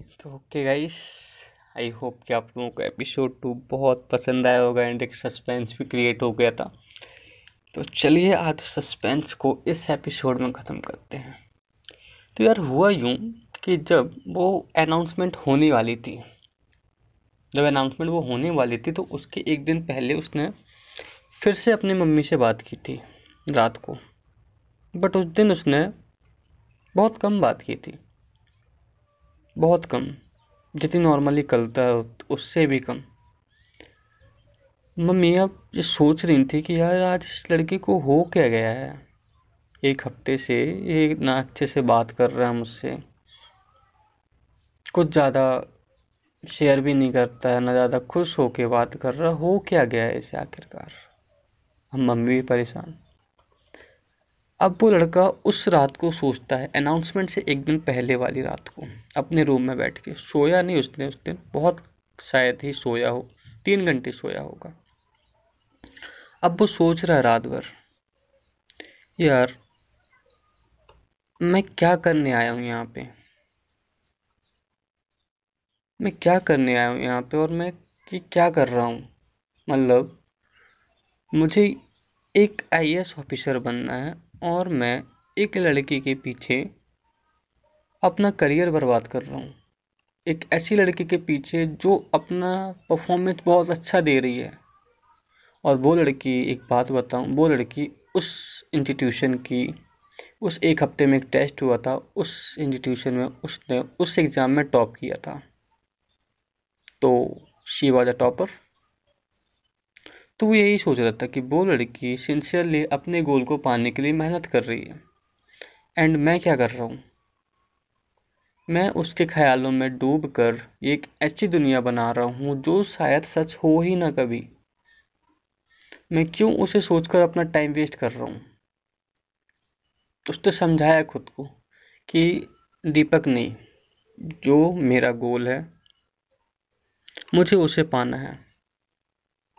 तो okay guys I hope कि आप लोगों को एपिसोड टू बहुत पसंद आया होगा एंड एक सस्पेंस भी क्रिएट हो गया था। तो चलिए आज सस्पेंस को इस एपिसोड में ख़त्म करते हैं। तो यार हुआ यूँ कि जब वो अनाउंसमेंट होने वाली थी, जब अनाउंसमेंट वो होने वाली थी तो उसके एक दिन पहले उसने फिर से अपनी मम्मी से बात की थी रात को। बट उस दिन उसने बहुत कम बात की थी। बहुत कम, जितनी नॉर्मली कलता है उससे भी कम। मम्मी अब ये सोच रही थी कि यार, आज इस लड़के को हो क्या गया है? एक हफ़्ते से ये ना अच्छे से बात कर रहा है मुझसे। कुछ ज़्यादा शेयर भी नहीं करता है, ना ज़्यादा खुश होके बात कर रहा, हो क्या गया है इसे आखिरकार? हम मम्मी भी परेशान। अब वो लड़का उस रात को सोचता है अनाउंसमेंट से एक दिन पहले वाली रात को। अपने रूम में बैठ के। सोया नहीं उसने उस दिन, बहुत शायद ही सोया हो, तीन घंटे सोया होगा। अब वो सोच रहा है रात भर, यार, मैं क्या करने आया हूँ यहाँ पे? मैं क्या करने आया हूँ यहाँ पे और मैं कि, क्या कर रहा हूँ? मतलब मुझे एक आईएएस ऑफिसर बनना है और मैं एक लड़की के पीछे अपना करियर बर्बाद कर रहा हूँ। एक ऐसी लड़की के पीछे जो अपना परफॉर्मेंस बहुत अच्छा दे रही है। और वो लड़की, एक बात बताऊँ, वो लड़की उस इंस्टीट्यूशन की, उस एक हफ़्ते में एक टेस्ट हुआ था, उस इंस्टीट्यूशन में उसने उस एग्ज़ाम में टॉप किया था। तो शी वॉज़ अ टॉपर तो वो यही सोच रहा था कि वो लड़की सिंसियरली अपने गोल को पाने के लिए मेहनत कर रही है। एंड मैं क्या कर रहा हूँ? मैं उसके ख्यालों में डूब कर एक ऐसी दुनिया बना रहा हूँ जो शायद सच हो ही ना कभी। मैं क्यों उसे सोचकर अपना टाइम वेस्ट कर रहा हूँ? उसने समझाया खुद को कि दीपक नहीं, जो मेरा गोल है, मुझे उसे पाना है।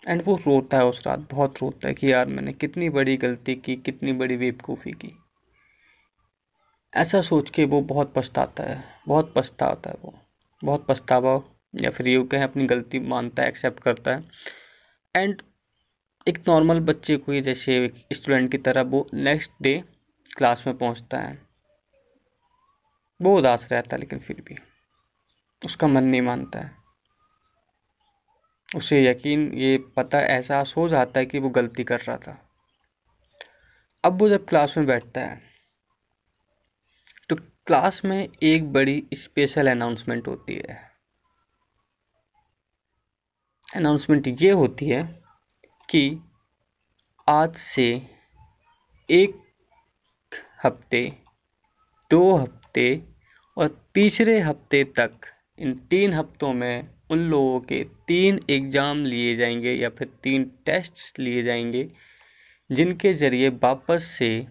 एंड वो रोता है उस रात, बहुत रोता है कि यार मैंने कितनी बड़ी गलती की, कितनी बड़ी बेवकूफ़ी की। ऐसा सोच के वो बहुत पछताता है, बहुत पछताता है वो। बहुत पछतावा या फिर यूँ कहें, अपनी गलती मानता है एक्सेप्ट करता है। एंड एक नॉर्मल बच्चे को ही जैसे स्टूडेंट की तरह वो नेक्स्ट डे क्लास में पहुँचता है। वो उदास रहता है लेकिन फिर भी। उसका मन नहीं मानता है। उसे यकीन, ये पता एहसास हो जाता है कि वो गलती कर रहा था। अब वो जब क्लास में बैठता है तो क्लास में एक बड़ी स्पेशल अनाउंसमेंट होती है। अनाउंसमेंट ये होती है कि आज से एक हफ़्ते, दो हफ़्ते और तीसरे हफ़्ते तक इन तीन हफ्तों में उन लोगों के तीन एग्ज़ाम लिए जाएँगे या फिर तीन टेस्ट लिए जाएँगे, जिनके ज़रिए वापस से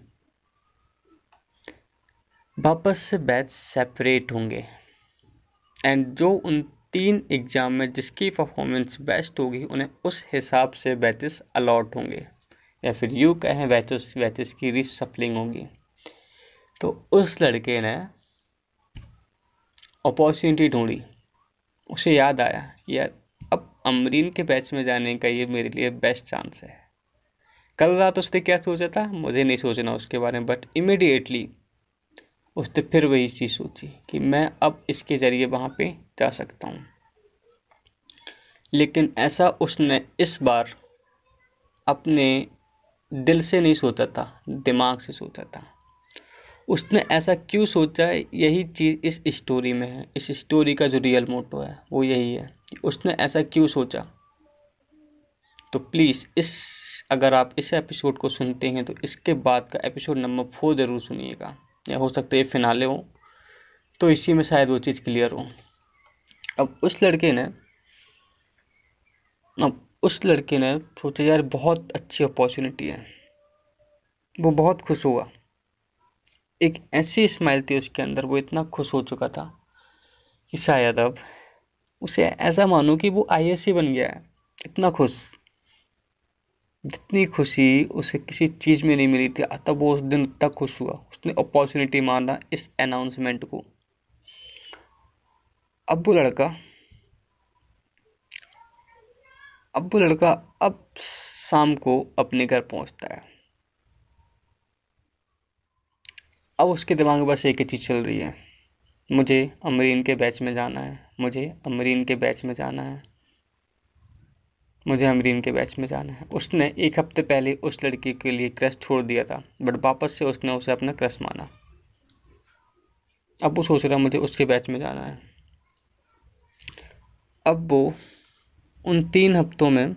वापस से बैच सेपरेट होंगे। एंड जो उन तीन एग्ज़ाम में जिसकी परफॉर्मेंस बेस्ट होगी, उन्हें उस हिसाब से बैचेस अलॉट होंगे। या फिर यू कहें बैचेस बैचेस की रिसफलिंग होगी। तो उस लड़के ने अपॉर्चुनिटी ढूंढी। उसे याद आया, यार, अब अमरीन के बैच में जाने का ये मेरे लिए बेस्ट चांस है। कल रात उसने क्या सोचा था? मुझे नहीं सोचना उसके बारे में बट इमिडिएटली उसने फिर वही चीज़ सोची कि मैं अब इसके ज़रिए वहाँ पे जा सकता हूँ। लेकिन ऐसा उसने इस बार अपने दिल से नहीं सोचा था, दिमाग से सोचा था। उसने ऐसा क्यों सोचा, यही चीज़ इस स्टोरी में है। इस स्टोरी का जो रियल मोटो है, वो यही है उसने ऐसा क्यों सोचा। तो प्लीज़ इस, अगर आप इस एपिसोड को सुनते हैं तो इसके बाद का एपिसोड नंबर फोर ज़रूर सुनिएगा। या हो सकता है फिनाले हो। तो इसी में शायद वो चीज़ क्लियर हो। अब उस लड़के ने, अब उस लड़के ने सोचा, यार, बहुत अच्छी अपॉर्चुनिटी है। वो बहुत खुश हुआ। एक ऐसी स्माइल थी उसके अंदर, वो इतना खुश हो चुका था कि शायद अब उसे ऐसा मानो कि वो आई बन गया है। इतना खुश। जितनी खुशी उसे किसी चीज़ में नहीं मिली थी तब वो उस दिन तक खुश हुआ। उसने अपॉर्चुनिटी माना इस अनाउंसमेंट को। अब वो लड़का, अब वो लड़का अब शाम को अपने घर पहुँचता है। अब उसके दिमाग में बस एक ही चीज़ चल रही है। मुझे अमरीन के बैच में जाना है। मुझे अमरीन के बैच में जाना है। मुझे अमरीन के बैच में जाना है। उसने एक हफ़्ते पहले उस लड़की के लिए क्रश छोड़ दिया था, बट वापस से उसने उसे अपना क्रश माना। अब वो सोच रहा मुझे उसके बैच में जाना है। अब वो उन तीन हफ्तों में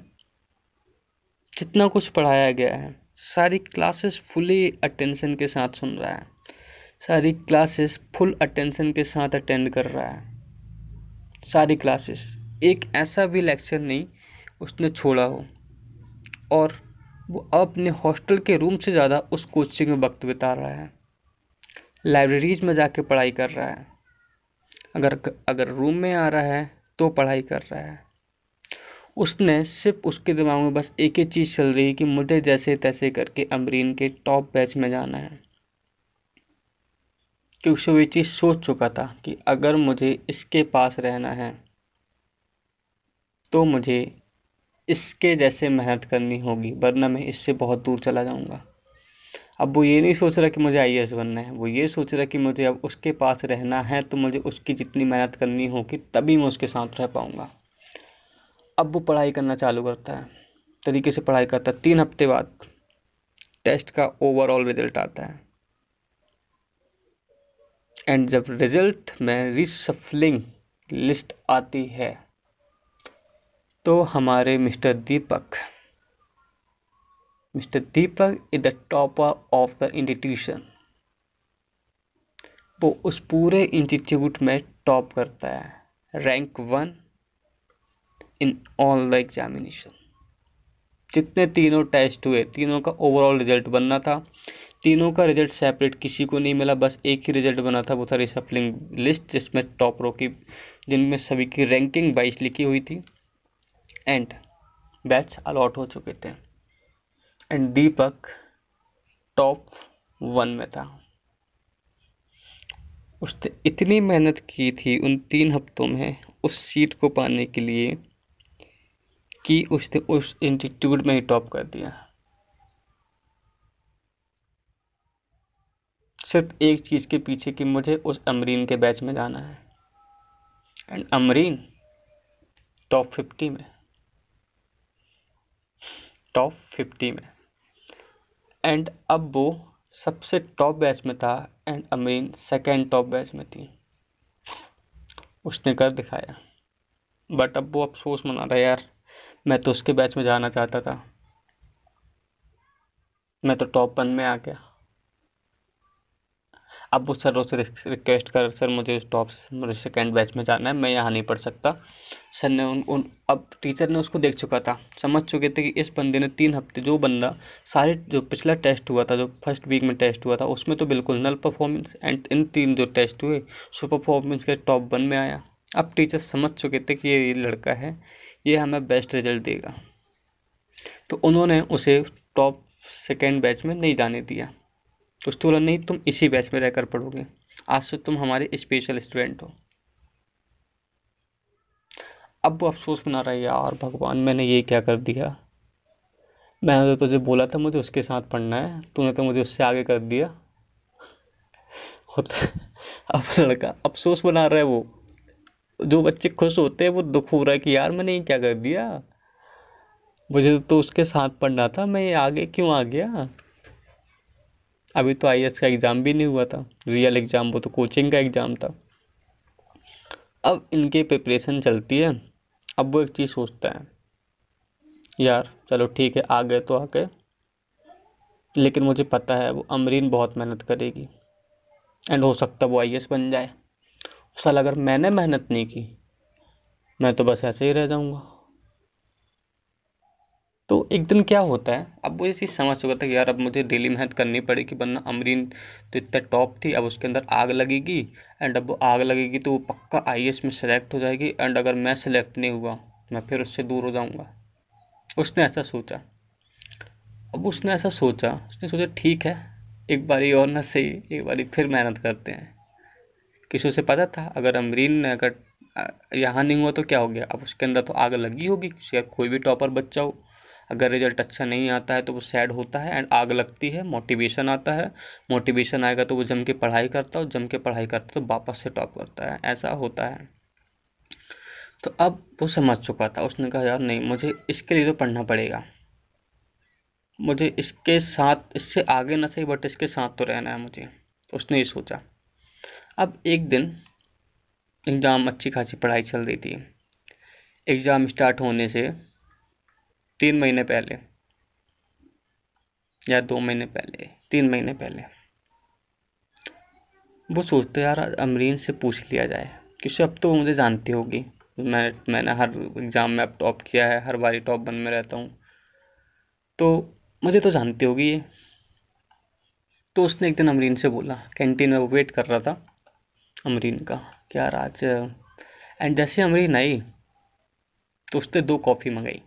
जितना कुछ पढ़ाया गया है, सारी क्लासेस फुली अटेंशन के साथ सुन रहा है। सारी क्लासेस फुल अटेंशन के साथ अटेंड कर रहा है। सारी क्लासेस। एक ऐसा भी लेक्चर नहीं, उसने छोड़ा हो। और वो अपने हॉस्टल के रूम से ज़्यादा उस कोचिंग में वक्त बिता रहा है। लाइब्रेरीज में जाके पढ़ाई कर रहा है। अगर अगर रूम में आ रहा है तो पढ़ाई कर रहा है। उसने सिर्फ़ उसके दिमाग में बस एक ही चीज़ चल रही है कि मुझे जैसे तैसे करके अमरीन के टॉप बैच में जाना है। क्योंकि वो ये चीज़ सोच चुका था कि अगर मुझे इसके पास रहना है तो मुझे इसके जैसे मेहनत करनी होगी, वरना मैं इससे बहुत दूर चला जाऊँगा। अब वो ये नहीं सोच रहा कि मुझे आईएएस बनना है, वो ये सोच रहा कि मुझे अब उसके पास रहना है तो मुझे उसकी जितनी मेहनत करनी होगी, तभी मैं उसके साथ रह पाऊँगा। अब वो पढ़ाई करना चालू करता है, तरीके से पढ़ाई करता है। तीन हफ़्ते बाद टेस्ट का ओवरऑल रिज़ल्ट आता है। एंड जब रिज़ल्ट में रिसफलिंग लिस्ट आती है तो हमारे mister Deepak mister Deepak is the topper of the institution वो उस पूरे इंस्टीट्यूट में टॉप करता है rank one in all the examination जितने तीनों टेस्ट हुए, तीनों का ओवरऑल रिज़ल्ट बनना था तीनों का रिज़ल्ट सेपरेट, किसी को नहीं मिला, बस एक ही रिज़ल्ट बना था, वो था रिसफलिंग लिस्ट जिसमें टॉप रो की, जिनमें सभी की रैंकिंग बाइस लिखी हुई थी। एंड बैच अलॉट हो चुके थे। एंड दीपक टॉप वन में था। उसने इतनी मेहनत की थी उन तीन हफ्तों में, उस सीट को पाने के लिए, कि उसने उस इंस्टीट्यूट में ही टॉप कर दिया। सिर्फ़ एक चीज़ के पीछे कि मुझे उस अमरीन के बैच में जाना है। एंड अमरीन टॉप फिफ्टी में। टॉप फिफ्टी में। एंड अब वो सबसे टॉप बैच में था and Amreen second top batch में थी। उसने कर दिखाया। बट अब वो अफसोस मना रहा है, यार, मैं तो उसके बैच में जाना चाहता था। मैं तो टॉप वन में आ गया। अब वो सर, उसे रिक्वेस्ट कर, सर, मुझे टॉप सेकेंड बैच में जाना है, मैं यहाँ नहीं पढ़ सकता। सर ने उन उन, अब टीचर ने उसको देख चुका था, समझ चुके थे कि इस बंदे ने तीन हफ़्ते जो बंदा, सारे जो पिछला टेस्ट हुआ था, जो फ़र्स्ट वीक में टेस्ट हुआ था, उसमें तो बिल्कुल नल परफॉर्मेंस एंड इन तीन जो टेस्ट हुए सो परफॉर्मेंस के टॉप वन में आया। अब टीचर समझ चुके थे कि ये लड़का है, ये हमें बेस्ट रिज़ल्ट देगा। तो उन्होंने उसे टॉप सेकेंड बैच में नहीं जाने दिया। उसने बोला नहीं, तुम इसी बैच में रहकर पढ़ोगे। आज से तुम हमारे स्पेशल स्टूडेंट हो। अब वो अफसोस बना रहा है, यार भगवान, मैंने ये क्या कर दिया? मैंने तो तुझे बोला था, मुझे उसके साथ पढ़ना है। तूने तो मुझे उससे आगे कर दिया। अब लड़का अफसोस बना रहा है वो। जो बच्चे खुश होते हैं, वो दुख हो रहा है कि, यार, मैंने ये क्या कर दिया? मुझे तो उसके साथ पढ़ना था, मैं आगे क्यों आ गया? अभी तो आई का एग्ज़ाम भी नहीं हुआ था। रियल एग्ज़ाम वो तो कोचिंग का एग्ज़ाम था। अब इनके प्रिपरेशन चलती है। अब वो एक चीज़ सोचता है। यार, चलो ठीक है, आ गए तो आ गए। लेकिन मुझे पता है वो अमरीन बहुत मेहनत करेगी। एंड हो सकता वो आई बन जाए। साल अगर मैंने मेहनत नहीं की, मैं तो बस ऐसे ही रह जाऊँगा। तो एक दिन क्या होता है? अब वो ये चीज़ समझ चुका था कि यार अब मुझे डेली मेहनत करनी पड़ेगी, वरना अमरीन तो इतना टॉप थी, अब उसके अंदर आग लगेगी एंड अब वो आग लगेगी तो वो पक्का आई में सेलेक्ट हो जाएगी एंड अगर मैं सेलेक्ट नहीं हुआ, मैं फिर उससे दूर हो जाऊँगा। उसने ऐसा सोचा। अब उसने ऐसा सोचा, उसने सोचा ठीक है, एक बारी और ना सही, एक बारी फिर मेहनत करते हैं। किसी से पता था? अगर अमरीन ने अगर यहाँ नहीं हुआ तो क्या हो गया? अब उसके अंदर तो आग लगी होगी कोई भी टॉपर बच्चा हो। अगर रिज़ल्ट अच्छा नहीं आता है तो वो सैड होता है एंड आग लगती है मोटिवेशन आता है। मोटिवेशन आएगा तो वो जम के पढ़ाई करता है और जम के पढ़ाई करता है तो वापस से टॉप करता है। ऐसा होता है। तो अब वो समझ चुका था, उसने कहा, यार नहीं, मुझे इसके लिए तो पढ़ना पड़ेगा। मुझे इसके साथ, इससे आगे ना सही बट इसके साथ तो रहना है मुझे। उसने ये सोचा। अब एक दिन एग्ज़ाम अच्छी खासी पढ़ाई चल रही थी। एग्ज़ाम स्टार्ट होने से तीन महीने पहले। या दो महीने पहले, तीन महीने पहले। वो सोचते, यार, अमरीन से पूछ लिया जाए। क्योंकि अब तो मुझे जानती होगी। मैं, मैंने हर एग्ज़ाम में अब टॉप किया है, हर बारी टॉप वन में रहता हूँ। तो मुझे तो जानती होगी ये। तो उसने एक दिन अमरीन से बोला, कैंटीन में वो वेट कर रहा था, अमरीन का क्या आज, एंड जैसे अमरीन आई तो उसने दो कॉफ़ी मंगाई।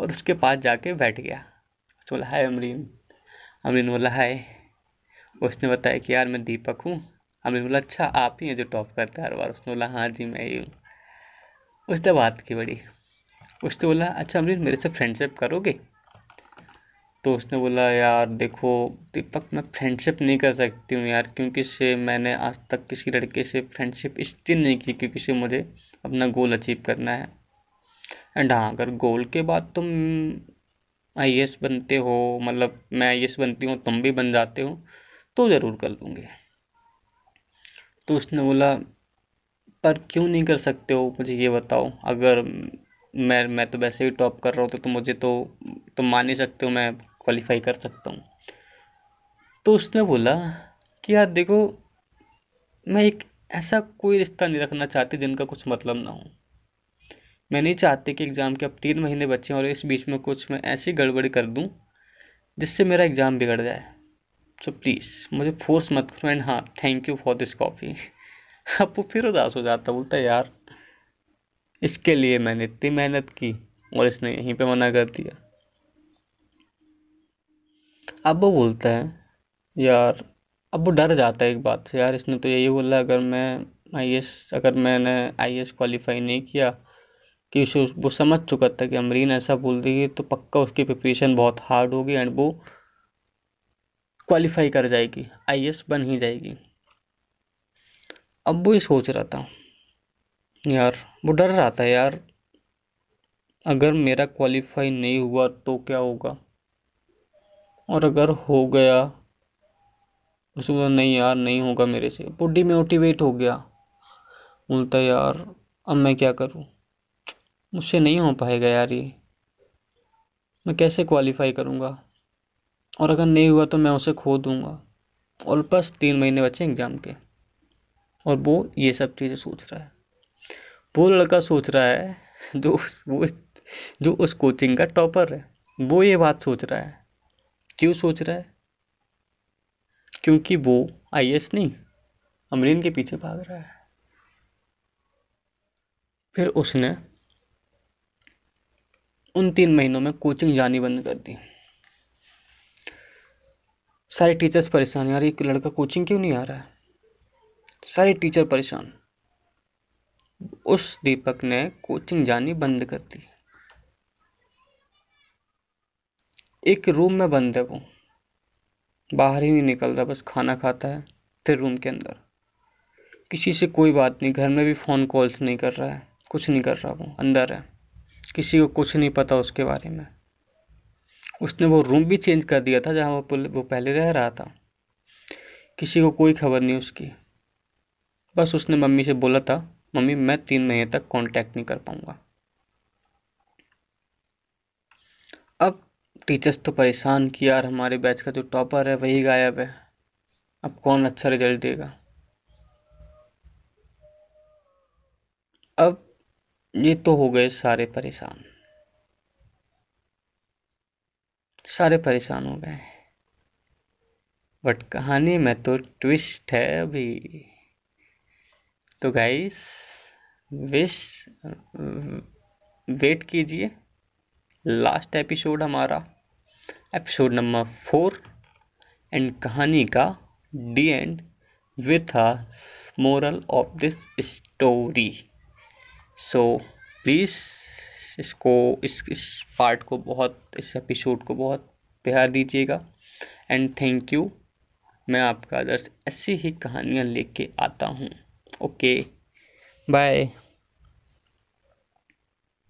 और उसके पास जाके बैठ गया। उसने बोला, हाय अमरीन। अमरीन बोला, हाय। उसने बताया कि, यार, मैं दीपक हूँ। अमरीन बोला अच्छा आप ही हैं जो टॉप करते हैं हर बार। उसने बोला हाँ जी, मैं ही हूँ। उसने बात की बड़ी। उसने बोला अच्छा अमरीन, मेरे से फ्रेंडशिप करोगे? तो उसने बोला, यार, देखो दीपक, मैं फ्रेंडशिप नहीं कर सकती हूँ यार, क्योंकि से मैंने आज तक किसी लड़के से फ्रेंडशिप इसलिए नहीं की क्योंकि से मुझे अपना गोल अचीव करना है। एंड हाँ अगर गोल के बाद तुम आई बनते हो मतलब मैं आई बनती हूँ तुम भी बन जाते हो तो ज़रूर कर लूँगी। तो उसने बोला पर क्यों नहीं कर सकते हो? मुझे ये बताओ अगर मैं मैं तो वैसे ही टॉप कर रहा हूँ तो, तो मुझे तो तुम मान ही सकते हो मैं क्वालिफाई कर सकता हूँ। तो उसने बोला कि यार देखो मैं एक ऐसा कोई रिश्ता नहीं रखना चाहती जिनका कुछ मतलब ना हो। मैं नहीं चाहती कि एग्ज़ाम के अब तीन महीने बचे और इस बीच में कुछ मैं ऐसी गड़बड़ी कर दूँ, जिससे मेरा एग्ज़ाम बिगड़ जाए। सो प्लीज़ मुझे फोर्स मत करो। एंड हाँ thank you for this coffee अब वो फिर उदास हो जाता, बोलता, यार, इसके लिए मैंने इतनी मेहनत की और इसने यहीं पे मना कर दिया। अब वो बोलता है, यार, अब वो डर जाता है एक बात से। यार, इसने तो यही बोला, अगर मैं आई एस अगर मैंने आई क्वालिफाई नहीं किया कि उसे वो समझ चुका था कि अमरीन ऐसा बोल देगी तो पक्का उसकी प्रिपरेशन बहुत हार्ड होगी एंड वो क्वालिफाई कर जाएगी आई बन ही जाएगी। अब वो ही सोच रहा था, यार, वो डर रहा था, यार, अगर मेरा क्वालिफाई नहीं हुआ तो क्या होगा? और अगर हो गया उसके नहीं यार, नहीं होगा मेरे से। वो डिमोटिवेट हो गया। बोलता, यार, अब मैं क्या करूँ? मुझसे नहीं हो पाएगा यार ये। मैं कैसे क्वालिफाई करूँगा? और अगर नहीं हुआ तो मैं उसे खो दूँगा। और बस तीन महीने बचे एग्ज़ाम के। और वो ये सब चीज़ें सोच रहा है। वो लड़का सोच रहा है, जो उस, वो जो उस कोचिंग का टॉपर है, वो ये बात सोच रहा है। क्यों सोच रहा है? क्योंकि वो आई नहीं, अमरीन के पीछे भाग रहा है। फिर उसने उन तीन महीनों में कोचिंग जानी बंद कर दी। सारे टीचर्स परेशान यार, एक लड़का कोचिंग क्यों नहीं आ रहा है? सारे टीचर परेशान। उस दीपक ने कोचिंग जानी बंद कर दी। एक रूम में बंद है वो। बाहर ही नहीं निकल रहा, बस खाना खाता है, फिर रूम के अंदर। किसी से कोई बात नहीं, घर में भी फ़ोन कॉल्स नहीं कर रहा है, कुछ नहीं कर रहा वो, अंदर है। किसी को कुछ नहीं पता उसके बारे में। उसने वो रूम भी चेंज कर दिया था जहाँ वो वो पहले रह रहा था। किसी को कोई खबर नहीं उसकी। बस उसने मम्मी से बोला था, मम्मी, मैं तीन महीने तक कांटेक्ट नहीं कर पाऊँगा। अब टीचर्स तो परेशान कि यार हमारे बैच का जो टॉपर है, वही गायब है। अब कौन अच्छा रिज़ल्ट देगा? ये तो हो गए सारे परेशान। सारे परेशान हो गए। बट कहानी में तो ट्विस्ट है अभी। तो गाइस विश वेट कीजिए। लास्ट एपिसोड हमारा एपिसोड नंबर फोर एंड कहानी का the end with a moral of this story. So please इसको, इस इस पार्ट को बहुत, इस एपिसोड को बहुत प्यार दीजिएगा। एंड थैंक यू मैं आपका आदर्श ऐसी ही कहानियाँ लेके आता हूँ। Okay bye